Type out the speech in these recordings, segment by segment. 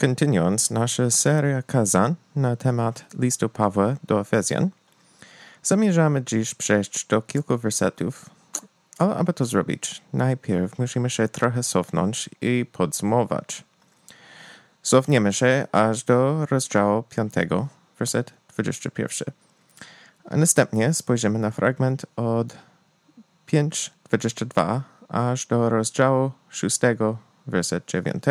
Kontynuując naszą serię kazań na temat listu Pawła do Efezjan, zamierzamy dziś przejść do kilku wersetów, ale aby to zrobić, najpierw musimy się trochę cofnąć i podsumować. Cofniemy się aż do rozdziału 5, werset 21. A następnie spojrzymy na fragment od 5:22 aż do rozdziału 6, werset 9.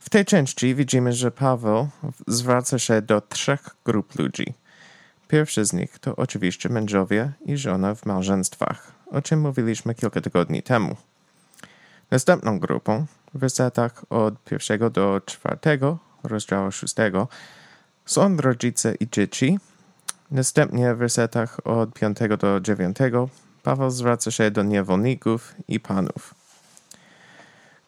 W tej części widzimy, że Paweł zwraca się do trzech grup ludzi. Pierwszy z nich to oczywiście mężowie i żona w małżeństwach, o czym mówiliśmy kilka tygodni temu. Następną grupą w wersetach od pierwszego do czwartego rozdziału szóstego są rodzice i dzieci. Następnie w wersetach od piątego do dziewiątego Paweł zwraca się do niewolników i panów.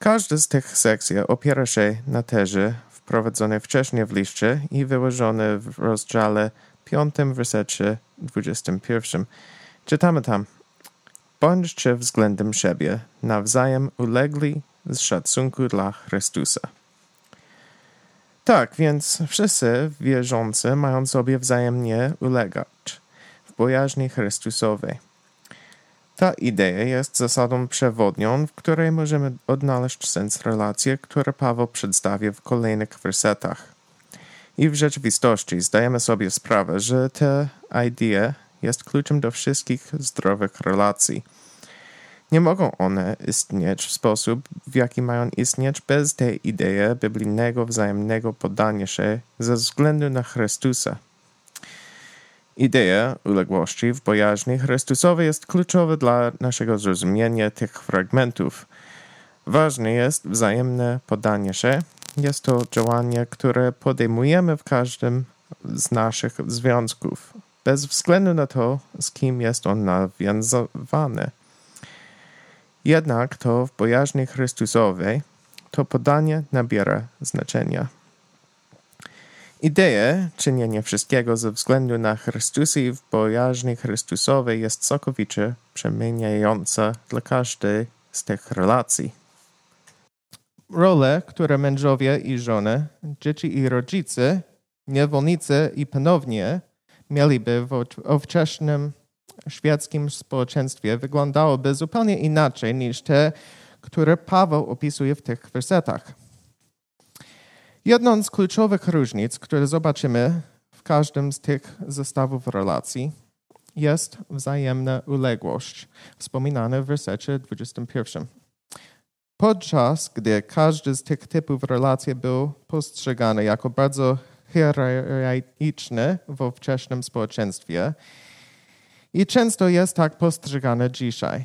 Każda z tych sekcji opiera się na tezie wprowadzonej wcześniej w liście i wyłożonej w rozdziale 5, wersecie 21. Czytamy tam: Bądźcie względem siebie nawzajem ulegli z szacunku dla Chrystusa. Tak, więc wszyscy wierzący mają sobie wzajemnie ulegać w bojaźni Chrystusowej. Ta idea jest zasadą przewodnią, w której możemy odnaleźć sens relacji, które Paweł przedstawia w kolejnych wersetach. I w rzeczywistości zdajemy sobie sprawę, że ta idea jest kluczem do wszystkich zdrowych relacji. Nie mogą one istnieć w sposób, w jaki mają istnieć bez tej idei biblijnego wzajemnego poddania się ze względu na Chrystusa. Idea uległości w bojaźni Chrystusowej jest kluczowa dla naszego zrozumienia tych fragmentów. Ważne jest wzajemne poddanie się. Jest to działanie, które podejmujemy w każdym z naszych związków, bez względu na to, z kim jest on nawiązany. Jednak to w bojaźni Chrystusowej to podanie nabiera znaczenia. Idea czynienia wszystkiego ze względu na Chrystusa i w bojaźni Chrystusowej jest całkowicie przemieniająca dla każdej z tych relacji. Role, które mężowie i żony, dzieci i rodzice, niewolnicy i ponownie mieliby w ówczesnym świeckim społeczeństwie, wyglądałyby zupełnie inaczej niż te, które Paweł opisuje w tych wersetach. Jedną z kluczowych różnic, które zobaczymy w każdym z tych zestawów relacji, jest wzajemna uległość, wspominane w wersecie 21. Podczas gdy każdy z tych typów relacji był postrzegany jako bardzo hierarchiczny w ówczesnym społeczeństwie i często jest tak postrzegany dzisiaj.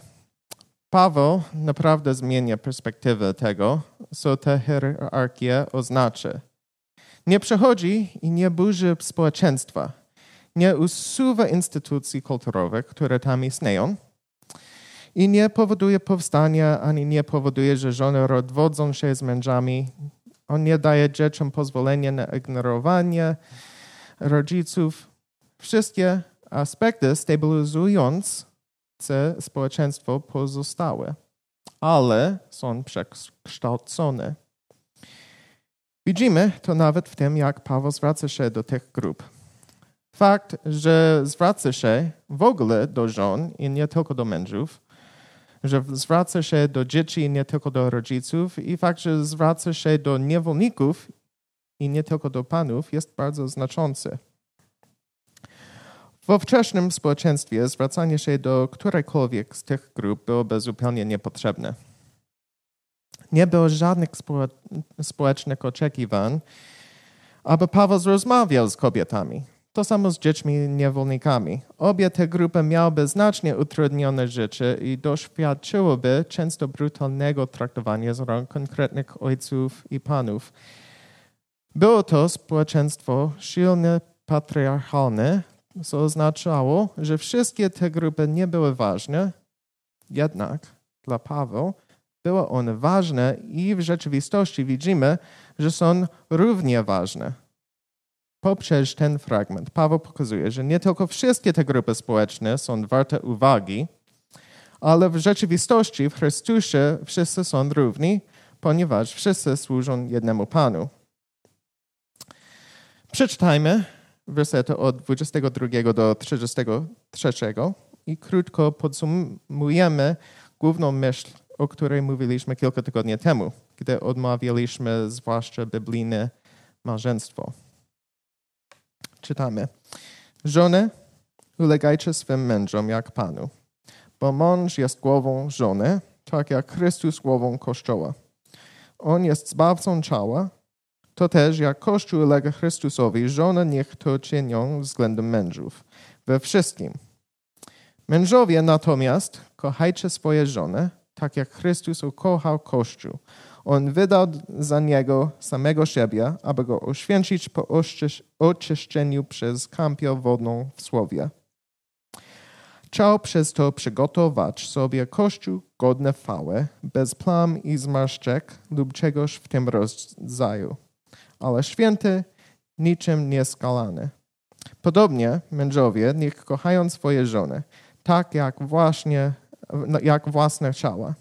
Paweł naprawdę zmienia perspektywę tego, co ta hierarchia oznacza. Nie przechodzi i nie burzy społeczeństwa, nie usuwa instytucji kulturowych, które tam istnieją i nie powoduje powstania, ani nie powoduje, że żony rozwodzą się z mężami. On nie daje dzieciom pozwolenia na ignorowanie rodziców. Wszystkie aspekty stabilizujące społeczeństwo pozostałe, ale są przekształcone. Widzimy to nawet w tym, jak Paweł zwraca się do tych grup. Fakt, że zwraca się w ogóle do żon i nie tylko do mężów, że zwraca się do dzieci i nie tylko do rodziców, i fakt, że zwraca się do niewolników i nie tylko do panów, jest bardzo znaczący. W ówczesnym społeczeństwie zwracanie się do którejkolwiek z tych grup byłoby zupełnie niepotrzebne. Nie było żadnych społecznych oczekiwań, aby Paweł rozmawiał z kobietami. To samo z dziećmi i niewolnikami. Obie te grupy miałyby znacznie utrudnione życie i doświadczyłyby często brutalnego traktowania z rąk konkretnych ojców i panów. Było to społeczeństwo silnie patriarchalne, co oznaczało, że wszystkie te grupy nie były ważne, jednak dla Paweł były one ważne i w rzeczywistości widzimy, że są równie ważne. Poprzez ten fragment Paweł pokazuje, że nie tylko wszystkie te grupy społeczne są warte uwagi, ale w rzeczywistości w Chrystusie wszyscy są równi, ponieważ wszyscy służą jednemu Panu. Przeczytajmy wersety od 22 do 33 i krótko podsumujemy główną myśl, o której mówiliśmy kilka tygodni temu, gdy odmawialiśmy zwłaszcza biblijne małżeństwo. Czytamy. Żony, ulegajcie swym mężom jak Panu, bo mąż jest głową żony, tak jak Chrystus głową Kościoła. On jest zbawcą ciała, to też jak Kościół ulega Chrystusowi, żona niech to czynią względem mężów. We wszystkim. Mężowie natomiast kochajcie swoje żony, tak jak Chrystus ukochał Kościół. On wydał za niego samego siebie, aby go oświęcić po oczyszczeniu przez kąpiel wodną w słowie. Chciał przez to przygotować sobie Kościół godny chwały, bez plam i zmarszczek lub czegoś w tym rodzaju ale święty, niczym nieskalany. Podobnie mężowie niech kochają swoje żony, tak jak właśnie jak własne ciała.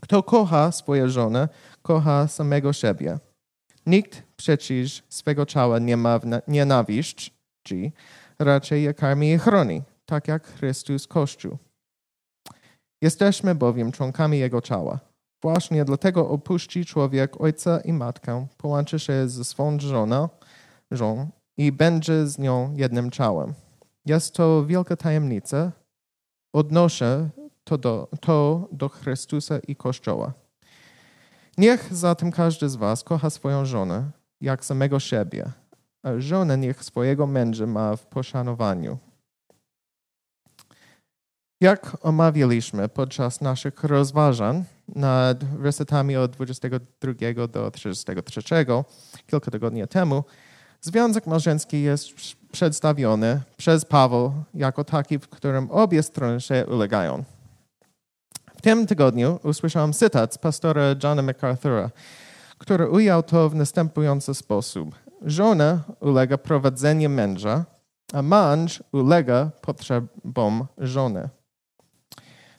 Kto kocha swoje żony, kocha samego siebie. Nikt przecież swego ciała nie ma nienawiści, raczej je karmi i chroni, tak jak Chrystus Kościół. Jesteśmy bowiem członkami Jego ciała. Właśnie dlatego opuści człowiek ojca i matkę, połączy się ze swą żoną, żoną i będzie z nią jednym ciałem. Jest to wielka tajemnica. Odnoszę to do, to do Chrystusa i Kościoła. Niech zatem każdy z was kocha swoją żonę jak samego siebie, a niech swojego męża ma w poszanowaniu. Jak omawialiśmy podczas naszych rozważań nad wersetami od 22 do 33 kilka tygodni temu, związek małżeński jest przedstawiony przez Paweł jako taki, w którym obie strony się ulegają. W tym tygodniu usłyszałem cytat z pastora Johna MacArthur'a, który ujął to w następujący sposób. Żona ulega prowadzeniu męża, a mąż ulega potrzebom żony.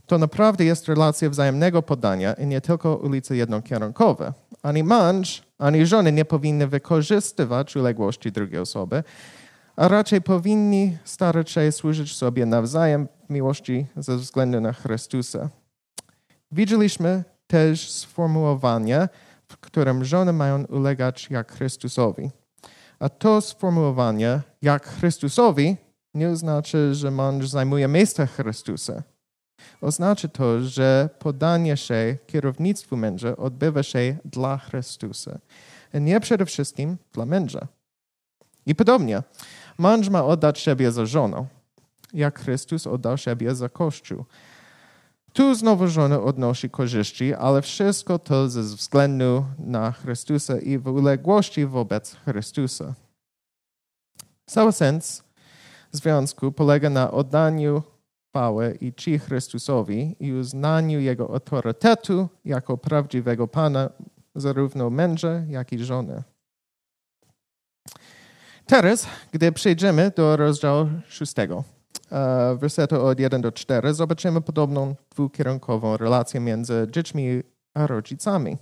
To naprawdę jest relacja wzajemnego podania i nie tylko ulice jednokierunkowe. Ani mąż, ani żony nie powinny wykorzystywać uległości drugiej osoby, a raczej powinni starać się służyć sobie nawzajem miłości ze względu na Chrystusa. Widzieliśmy też sformułowanie, w którym żony mają ulegać jak Chrystusowi. A to sformułowanie jak Chrystusowi nie oznacza, że mąż zajmuje miejsce Chrystusa. Oznacza to, że podanie się kierownictwu męża odbywa się dla Chrystusa, nie przede wszystkim dla męża. I podobnie, mąż ma oddać siebie za żonę, jak Chrystus oddał siebie za Kościół. Tu znowu żona odnosi korzyści, ale wszystko to ze względu na Chrystusa i w uległości wobec Chrystusa. Cały sens związku polega na oddaniu chwałę i czci Chrystusowi i uznaniu Jego autorytetu jako prawdziwego Pana, zarówno męża, jak i żony. Teraz, gdy przejdziemy do rozdziału szóstego, e, wersetu od 1 do 4, zobaczymy podobną dwukierunkową relację między dziećmi a rodzicami.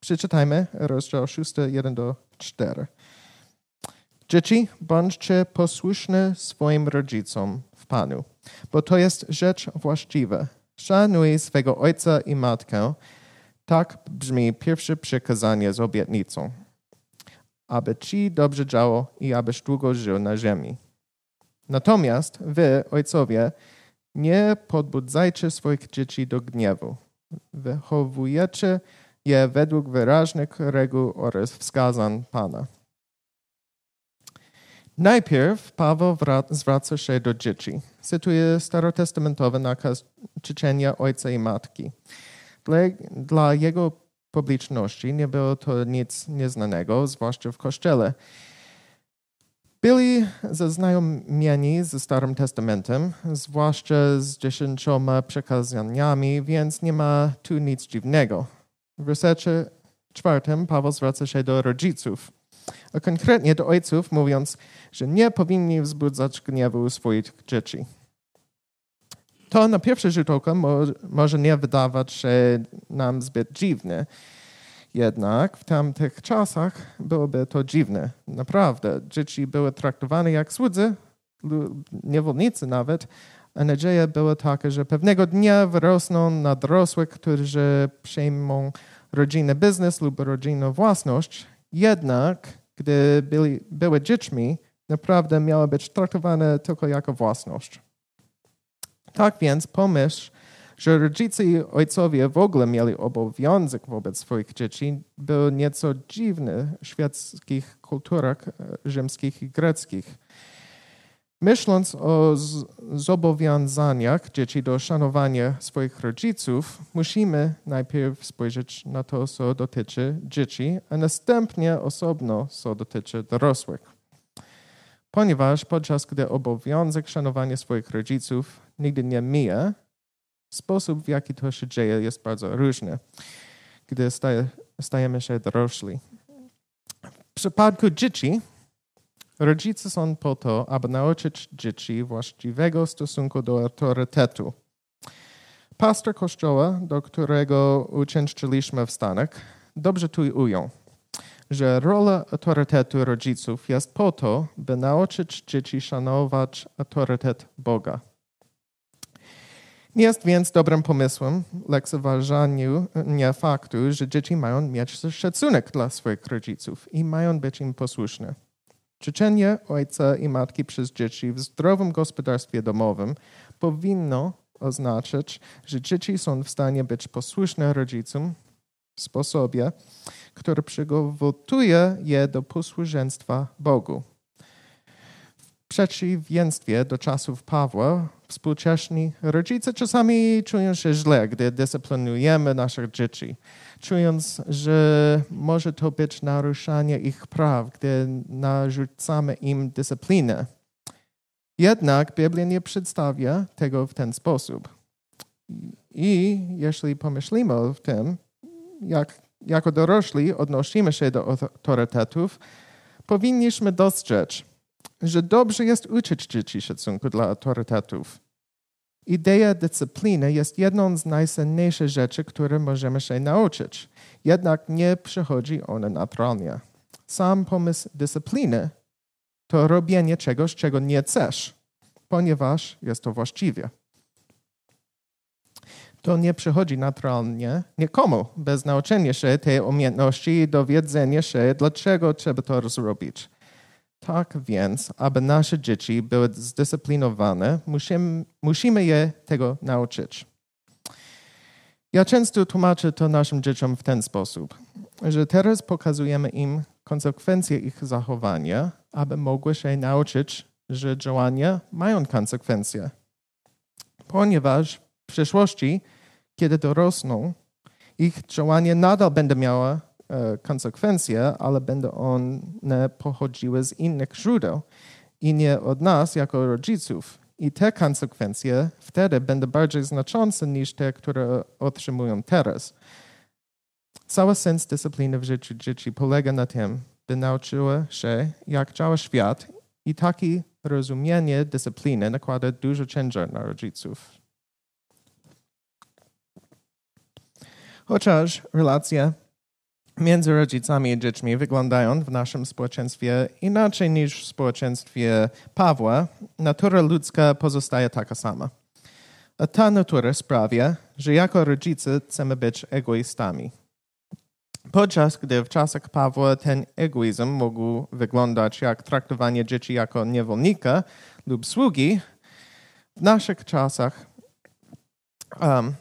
Przeczytajmy rozdział 6, 1 do 4. Dzieci, bądźcie posłuszne swoim rodzicom w Panu bo to jest rzecz właściwa. Szanuj swego ojca i matkę. Tak brzmi pierwsze przekazanie z obietnicą. Aby ci dobrze działo i abyś długo żył na ziemi. Natomiast wy, ojcowie, nie podbudzajcie swoich dzieci do gniewu. Wychowujecie je według wyraźnych reguł oraz wskazań Pana. Najpierw Paweł zwraca się do dzieci. Cytuje starotestamentowy nakaz czczenia ojca i matki. Dla, dla jego publiczności nie było to nic nieznanego, zwłaszcza w kościele. Byli zaznajomieni ze Starym Testamentem, zwłaszcza z dziesięcioma przekazaniami, więc nie ma tu nic dziwnego. W wersecie czwartym Paweł zwraca się do rodziców a konkretnie do ojców, mówiąc, że nie powinni wzbudzać gniewu swoich dzieci. To na pierwszy rzut oka mo może nie wydawać się nam zbyt dziwne. Jednak w tamtych czasach byłoby to dziwne. Naprawdę. Dzieci były traktowane jak słudzy, niewolnicy nawet, a nadzieja była taka, że pewnego dnia wyrosną na dorosłych, którzy przejmą rodzinny biznes lub rodzinną własność. Jednak, gdy byli, były dziećmi, naprawdę miały być traktowane tylko jako własność. Tak więc pomyśl, że rodzice i ojcowie w ogóle mieli obowiązek wobec swoich dzieci, był nieco dziwny w świeckich kulturach e, rzymskich i greckich. Myśląc o zobowiązaniach dzieci do szanowania swoich rodziców, musimy najpierw spojrzeć na to, co dotyczy dzieci, a następnie osobno, co dotyczy dorosłych. Ponieważ podczas gdy obowiązek szanowania swoich rodziców nigdy nie mija, sposób, w jaki to się dzieje, jest bardzo różny, gdy staje, stajemy się dorośli. W przypadku dzieci, rodzice są po to, aby nauczyć dzieci właściwego stosunku do autorytetu. Pastor kościoła, do którego uczęszczyliśmy w Stanach, dobrze tu ujął, że rola autorytetu rodziców jest po to, by nauczyć dzieci szanować autorytet Boga. Nie jest więc dobrym pomysłem lekceważenie faktu, że dzieci mają mieć szacunek dla swoich rodziców i mają być im posłuszne. Życzenie ojca i matki przez dzieci w zdrowym gospodarstwie domowym powinno oznaczać, że dzieci są w stanie być posłuszne rodzicom w sposobie, który przygotowuje je do posłuszeństwa Bogu. W przeciwieństwie do czasów Pawła, współcześni rodzice czasami czują się źle, gdy dyscyplinujemy naszych dzieci, czując, że może to być naruszanie ich praw, gdy narzucamy im dyscyplinę. Jednak Biblia nie przedstawia tego w ten sposób. I jeśli pomyślimy o tym, jak jako dorośli odnosimy się do autorytetów, powinniśmy dostrzec, że dobrze jest uczyć dzieci szacunku dla autorytetów. Idea dyscypliny jest jedną z najcenniejszych rzeczy, które możemy się nauczyć. Jednak nie przychodzi ona naturalnie. Sam pomysł dyscypliny to robienie czegoś, czego nie chcesz, ponieważ jest to właściwie. To nie przychodzi naturalnie nikomu bez nauczenia się tej umiejętności i dowiedzenia się, dlaczego trzeba to zrobić. Tak więc, aby nasze dzieci były zdyscyplinowane, musimy, musimy je tego nauczyć. Ja często tłumaczę to naszym dzieciom w ten sposób, że teraz pokazujemy im konsekwencje ich zachowania, aby mogły się nauczyć, że działania mają konsekwencje. Ponieważ w przyszłości, kiedy dorosną, ich działanie nadal będzie miało konsekwencje, ale będą one pochodziły z innych źródeł i nie od nas jako rodziców. I te konsekwencje wtedy będą bardziej znaczące niż te, które otrzymują teraz. Cały sens dyscypliny w życiu dzieci polega na tym, by nauczyły się, jak działa świat i takie rozumienie dyscypliny nakłada duży ciężar na rodziców. Chociaż relacje między rodzicami i dziećmi wyglądają w naszym społeczeństwie inaczej niż w społeczeństwie Pawła, natura ludzka pozostaje taka sama. A ta natura sprawia, że jako rodzice chcemy być egoistami. Podczas gdy w czasach Pawła ten egoizm mógł wyglądać jak traktowanie dzieci jako niewolnika lub sługi, w naszych czasach um,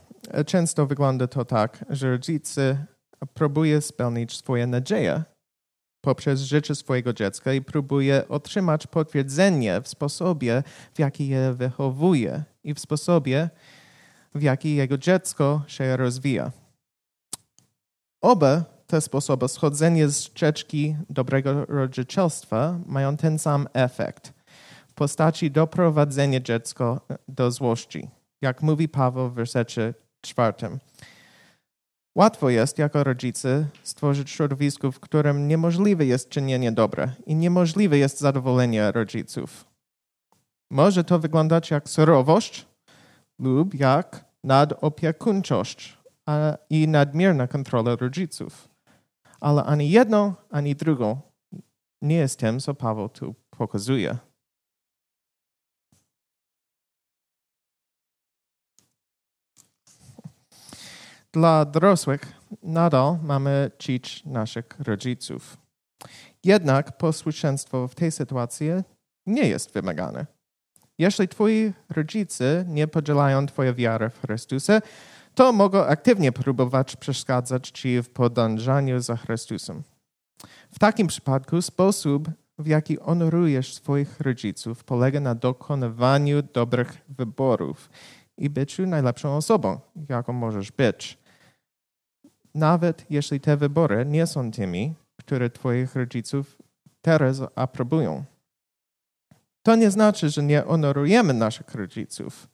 często wygląda to tak, że rodzice próbuje spełnić swoje nadzieje poprzez życie swojego dziecka i próbuje otrzymać potwierdzenie w sposobie, w jaki je wychowuje i w sposobie, w jaki jego dziecko się rozwija. Oba te sposoby schodzenia z ścieżki dobrego rodzicielstwa mają ten sam efekt w postaci doprowadzenia dziecka do złości. Jak mówi Paweł w wersecie czwartym. Łatwo jest jako rodzice stworzyć środowisko, w którym niemożliwe jest czynienie dobre i niemożliwe jest zadowolenie rodziców. Może to wyglądać jak surowość lub jak nadopiekuńczość i nadmierna kontrola rodziców. Ale ani jedno, ani drugo nie jest tym, co Paweł tu pokazuje. Dla dorosłych nadal mamy czcić naszych rodziców. Jednak posłuszeństwo w tej sytuacji nie jest wymagane. Jeśli twoi rodzice nie podzielają twojej wiary w Chrystusa, to mogą aktywnie próbować przeszkadzać ci w podążaniu za Chrystusem. W takim przypadku sposób, w jaki honorujesz swoich rodziców, polega na dokonywaniu dobrych wyborów i byciu najlepszą osobą, jaką możesz być. Nawet jeśli te wybory nie są tymi, które Twoich rodziców teraz aprobują. To nie znaczy, że nie honorujemy naszych rodziców,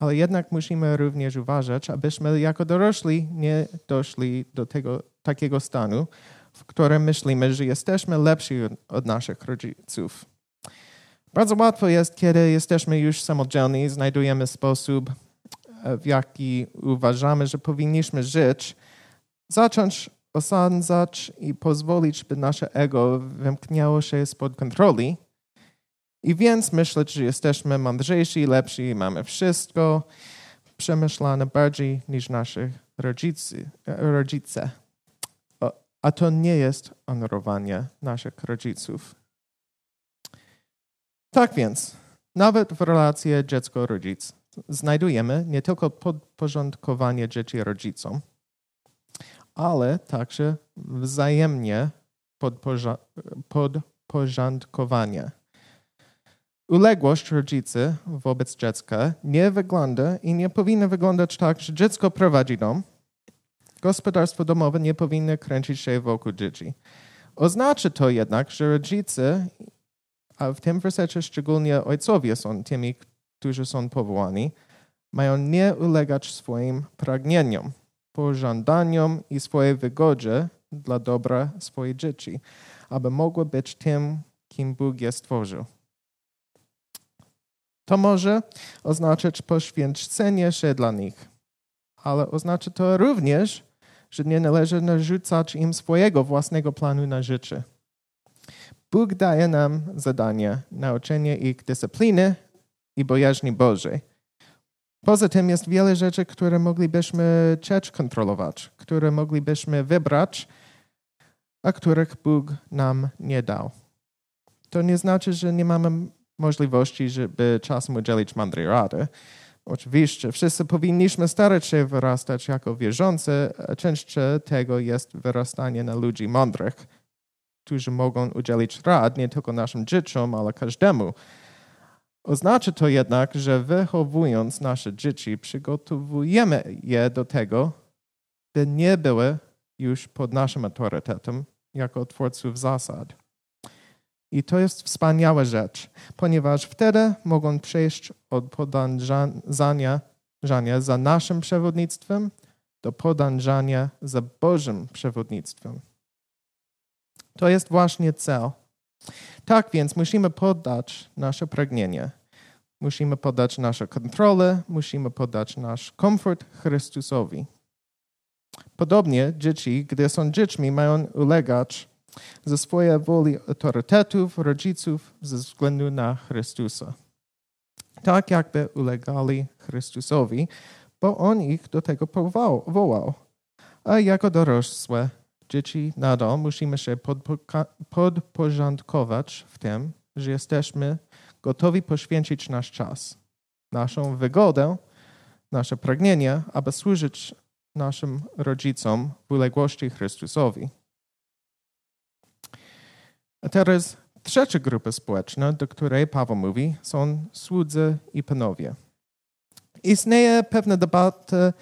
ale jednak musimy również uważać, abyśmy jako dorośli nie doszli do tego takiego stanu, w którym myślimy, że jesteśmy lepsi od naszych rodziców. Bardzo łatwo jest, kiedy jesteśmy już samodzielni, znajdujemy sposób, w jaki uważamy, że powinniśmy żyć, zacząć osądzać i pozwolić, by nasze ego wymknęło się spod kontroli i więc myśleć, że jesteśmy mądrzejsi, lepsi, mamy wszystko przemyślane bardziej niż nasi rodzice. rodzice. A to nie jest honorowanie naszych rodziców. Tak więc, nawet w relacji dziecko-rodzic znajdujemy nie tylko podporządkowanie dzieci rodzicom, ale także wzajemnie podporządkowanie. Uległość rodzicy wobec dziecka nie wygląda i nie powinna wyglądać tak, że dziecko prowadzi dom. Gospodarstwo domowe nie powinno kręcić się wokół dzieci. Oznacza to jednak, że rodzice, a w tym wersecie szczególnie ojcowie są tymi, którzy są powołani, mają nie ulegać swoim pragnieniom, pożądaniom i swojej wygodzie dla dobra swoich dzieci, aby mogły być tym, kim Bóg je stworzył. To może oznaczać poświęcenie się dla nich, ale oznacza to również, że nie należy narzucać im swojego własnego planu na życie. Bóg daje nam zadanie nauczenia ich dyscypliny i bojaźni Bożej. Poza tym jest wiele rzeczy, które moglibyśmy chcieć kontrolować, które moglibyśmy wybrać, a których Bóg nam nie dał. To nie znaczy, że nie mamy możliwości, żeby czasem udzielić mądrej rady. Oczywiście, wszyscy powinniśmy starać się wyrastać jako wierzący. Częściej tego jest wyrastanie na ludzi mądrych, którzy mogą udzielić rad nie tylko naszym dzieciom, ale każdemu. Oznacza to jednak, że wychowując nasze dzieci, przygotowujemy je do tego, by nie były już pod naszym autorytetem jako twórców zasad. I to jest wspaniała rzecz, ponieważ wtedy mogą przejść od podążania za naszym przewodnictwem do podążania za Bożym przewodnictwem. To jest właśnie cel. Tak więc musimy poddać nasze pragnienie. Musimy poddać nasze kontrolę, musimy poddać nasz komfort Chrystusowi. Podobnie dzieci, gdy są dziećmi, mają ulegać ze swojej woli autorytetów, rodziców ze względu na Chrystusa. Tak jakby ulegali Chrystusowi, bo On ich do tego powołał. A jako dorosłe dzieci nadal musimy się podporządkować w tym, że jesteśmy gotowi poświęcić nasz czas, naszą wygodę, nasze pragnienie, aby służyć naszym rodzicom w uległości Chrystusowi. A teraz trzecia grupa społeczna, do której Paweł mówi, są słudzy i panowie. Istnieje pewna debata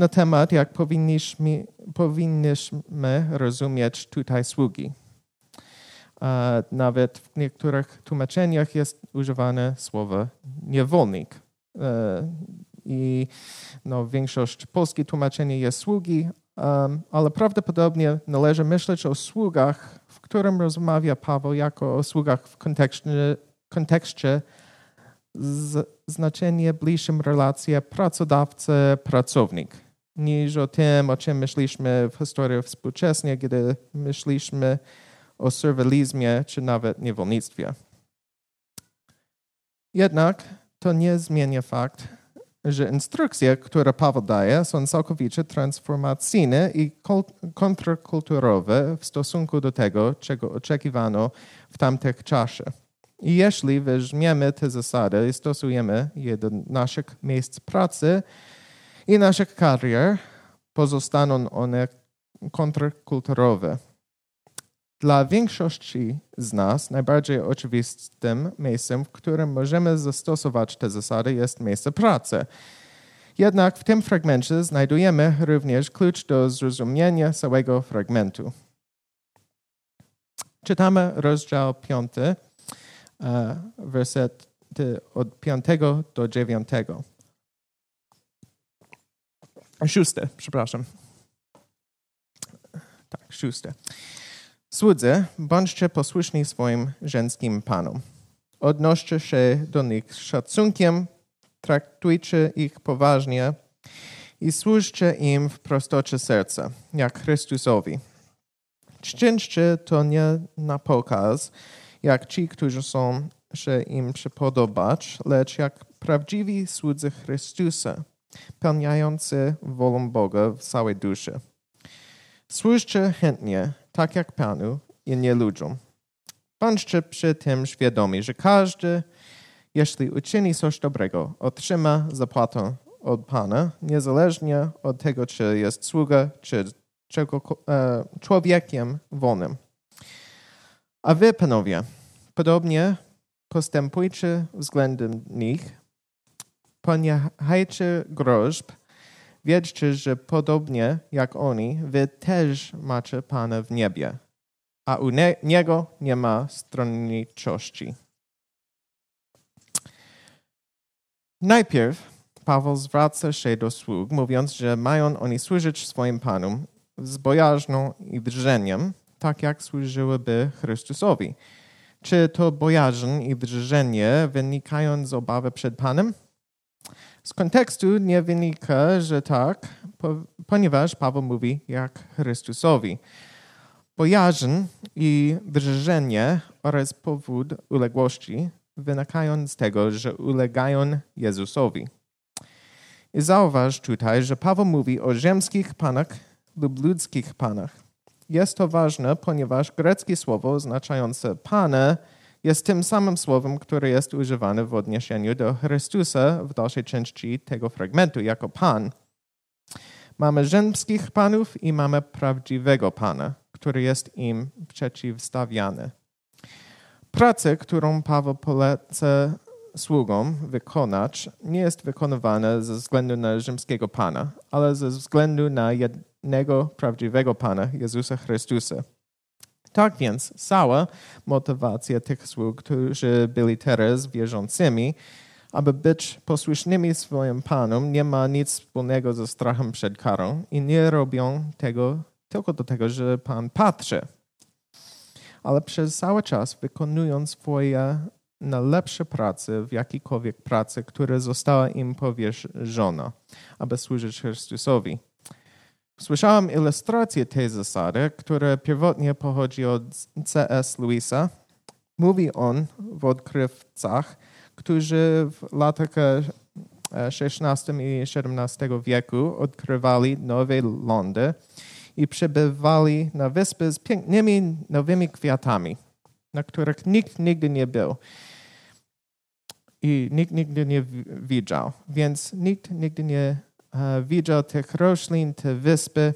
na temat, jak powinniśmy, powinniśmy rozumieć tutaj sługi. Nawet w niektórych tłumaczeniach jest używane słowo niewolnik. E, I no, większość polskich tłumaczeń jest sługi, ale prawdopodobnie należy myśleć o sługach którym rozmawia Paweł jako o sługach w kontekście, kontekście znaczenie bliższym relacje pracodawca-pracownik niż o tym, o czym myśleliśmy w historii współczesnej, kiedy myśleliśmy o serwilizmie czy nawet niewolnictwie. Jednak to nie zmienia fakt, że instrukcje, które Paweł daje, są całkowicie transformacyjne i kontrkulturowe w stosunku do tego, czego oczekiwano w tamtych czasach. I jeśli weźmiemy te zasady i stosujemy je do naszych miejsc pracy i naszych karier, pozostaną one kontrkulturowe. Dla większości z nas najbardziej oczywistym miejscem, w którym możemy zastosować te zasady, jest miejsce pracy. Jednak w tym fragmencie znajdujemy również klucz do zrozumienia całego fragmentu. Czytamy rozdział 5, e, wersety od 5 do 9. Szóste, przepraszam. Tak, szóste. Słudzy, bądźcie posłuszni swoim żeńskim panom. Odnoście się do nich z szacunkiem, traktujcie ich poważnie i służcie im w prostocie serca, jak Chrystusowi. Szczęście to nie na pokaz, jak ci, którzy są się im przypodobać, lecz jak prawdziwi słudzy Chrystusa, pełniający wolą Boga w całej duszy. Służcie chętnie, tak jak Panu i nie ludziom. Bądźcie przy tym świadomi, że każdy, jeśli uczyni coś dobrego, otrzyma zapłatę od Pana, niezależnie od tego, czy jest sługa, czy e, człowiekiem wolnym. A wy, panowie, podobnie postępujcie względem nich, poniechajcie groźb, Wiedzcie, że podobnie jak oni, wy też macie Pana w niebie, a u nie, Niego nie ma stronniczości. Najpierw Paweł zwraca się do sług, mówiąc, że mają oni służyć swoim Panom z bojaźną i drżeniem, tak jak służyłyby Chrystusowi. Czy to bojaźń i drżenie wynikają z obawy przed Panem? Z kontekstu nie wynika, że tak, ponieważ Paweł mówi jak Chrystusowi. Bojaźń i drżenie oraz powód uległości wynikają z tego, że ulegają Jezusowi. I zauważ tutaj, że Paweł mówi o ziemskich panach lub ludzkich panach. Jest to ważne, ponieważ greckie słowo oznaczające pana jest tym samym słowem, które jest używane w odniesieniu do Chrystusa w dalszej części tego fragmentu jako Pan. Mamy rzymskich panów i mamy prawdziwego Pana, który jest im przeciwstawiany. Praca, którą Paweł poleca sługom wykonać, nie jest wykonywana ze względu na rzymskiego Pana, ale ze względu na jednego prawdziwego Pana, Jezusa Chrystusa. Tak więc cała motywacja tych sług, którzy byli teraz wierzącymi, aby być posłusznymi swoim Panom, nie ma nic wspólnego ze strachem przed karą i nie robią tego tylko do tego, że Pan patrzy. Ale przez cały czas wykonują swoje najlepsze prace w jakiejkolwiek pracy, która została im powierzona, aby służyć Chrystusowi. Słyszałem ilustrację tej zasady, która pierwotnie pochodzi od C.S. Lewisa. Mówi on w odkrywcach, którzy w latach XVI i XVII wieku odkrywali Nowe Lądy i przebywali na wyspy z pięknymi nowymi kwiatami, na których nikt nigdy nie był i nikt nigdy nie widział, więc nikt nigdy nie E, widział tych roślin, te wyspy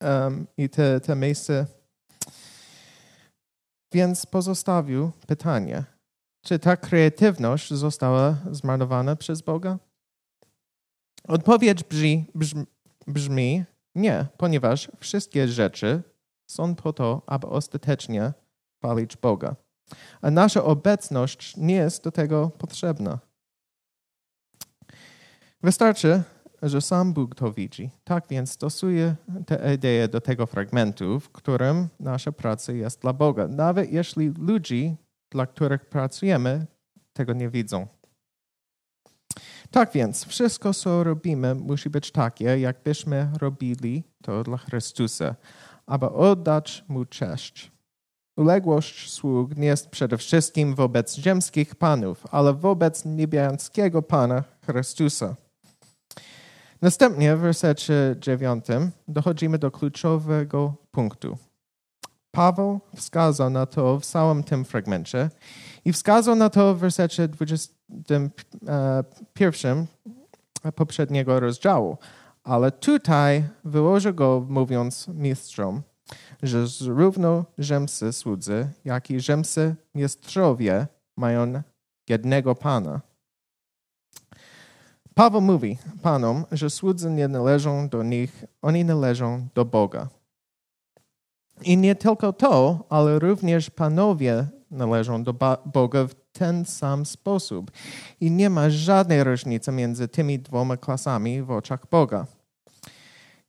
um, i te, te miejsce. Więc pozostawił pytanie, czy ta kreatywność została zmarnowana przez Boga? Odpowiedź brzmi, brzmi, brzmi nie, ponieważ wszystkie rzeczy są po to, aby ostatecznie chwalić Boga. A nasza obecność nie jest do tego potrzebna. Wystarczy, że sam Bóg to widzi. Tak więc stosuję tę ideę do tego fragmentu, w którym nasza praca jest dla Boga. Nawet jeśli ludzi, dla których pracujemy, tego nie widzą. Tak więc, wszystko, co robimy, musi być takie, jakbyśmy robili to dla Chrystusa, aby oddać Mu cześć. Uległość sług nie jest przede wszystkim wobec ziemskich panów, ale wobec niebiańskiego Pana Chrystusa. Następnie w wersecie dziewiątym dochodzimy do kluczowego punktu. Paweł wskazał na to w całym tym fragmencie i wskazał na to w wersecie 21 poprzedniego rozdziału, ale tutaj wyłożył go mówiąc mistrzom, że zarówno rzymscy słudzy, jak i rzymscy mistrzowie mają jednego Pana. Paweł mówi Panom, że słudzy nie należą do nich, oni należą do Boga. I nie tylko to, ale również panowie należą do Boga w ten sam sposób. I nie ma żadnej różnicy między tymi dwoma klasami w oczach Boga.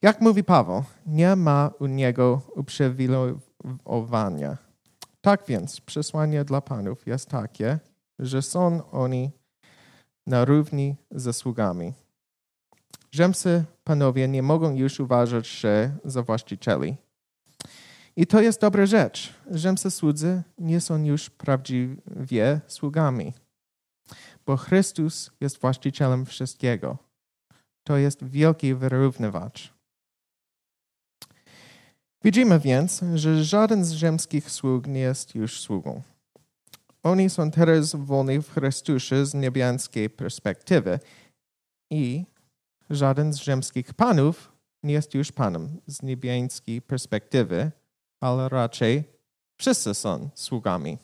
Jak mówi Paweł, nie ma u niego uprzywilejowania. Tak więc przesłanie dla panów jest takie, że są oni na równi ze sługami. Rzymscy panowie nie mogą już uważać się za właścicieli. I to jest dobra rzecz. Rzymscy słudzy nie są już prawdziwie sługami, bo Chrystus jest właścicielem wszystkiego. To jest wielki wyrównywacz. Widzimy więc, że żaden z rzymskich sług nie jest już sługą. Oni są teraz wolni w Chrystusie z niebiańskiej perspektywy i żaden z rzymskich panów nie jest już panem z niebiańskiej perspektywy, ale raczej wszyscy są sługami.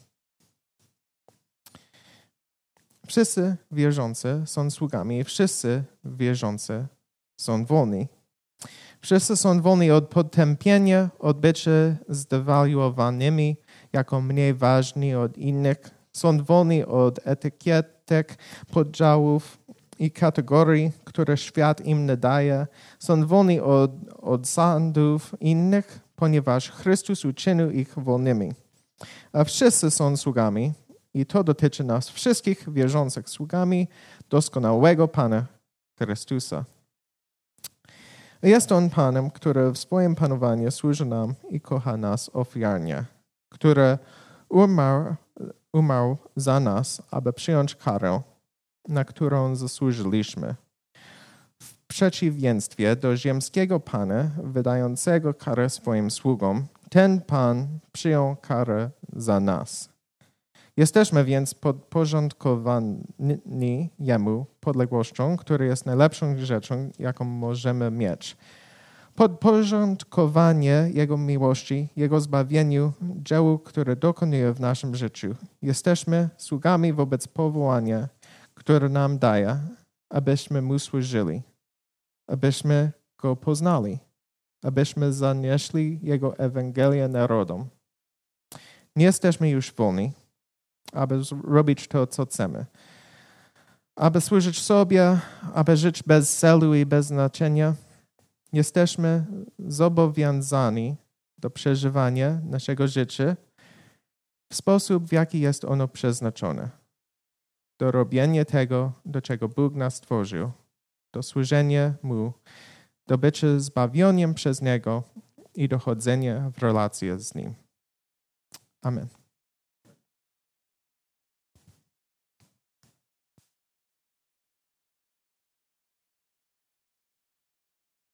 Wszyscy wierzący są sługami, wszyscy wierzący są wolni. Wszyscy są wolni od potępienia, od bycia zdewaluowanymi jako mniej ważni od innych. Są wolni od etykietek, podziałów i kategorii, które świat im nadaje. Są wolni od, od sądów innych, ponieważ Chrystus uczynił ich wolnymi. A wszyscy są sługami i to dotyczy nas wszystkich wierzących sługami doskonałego Pana Chrystusa. Jest On Panem, który w swoim panowaniu służy nam i kocha nas ofiarnie, który umarł, umarł za nas, aby przyjąć karę, na którą zasłużyliśmy. W przeciwieństwie do ziemskiego Pana, wydającego karę swoim sługom, ten Pan przyjął karę za nas. Jesteśmy więc podporządkowani Jemu podległością, która jest najlepszą rzeczą, jaką możemy mieć. Podporządkowanie Jego miłości, Jego zbawieniu, dziełu, które dokonuje w naszym życiu. Jesteśmy sługami wobec powołania, które nam daje, abyśmy Mu służyli, abyśmy Go poznali, abyśmy zanieśli Jego Ewangelię narodom. Nie jesteśmy już wolni, aby robić to, co chcemy. Aby służyć sobie, aby żyć bez celu i bez znaczenia, jesteśmy zobowiązani do przeżywania naszego życia w sposób, w jaki jest ono przeznaczone. Do robienia tego, do czego Bóg nas stworzył, do służenia Mu, do bycia zbawioniem przez Niego i dochodzenia w relacje z Nim. Amen.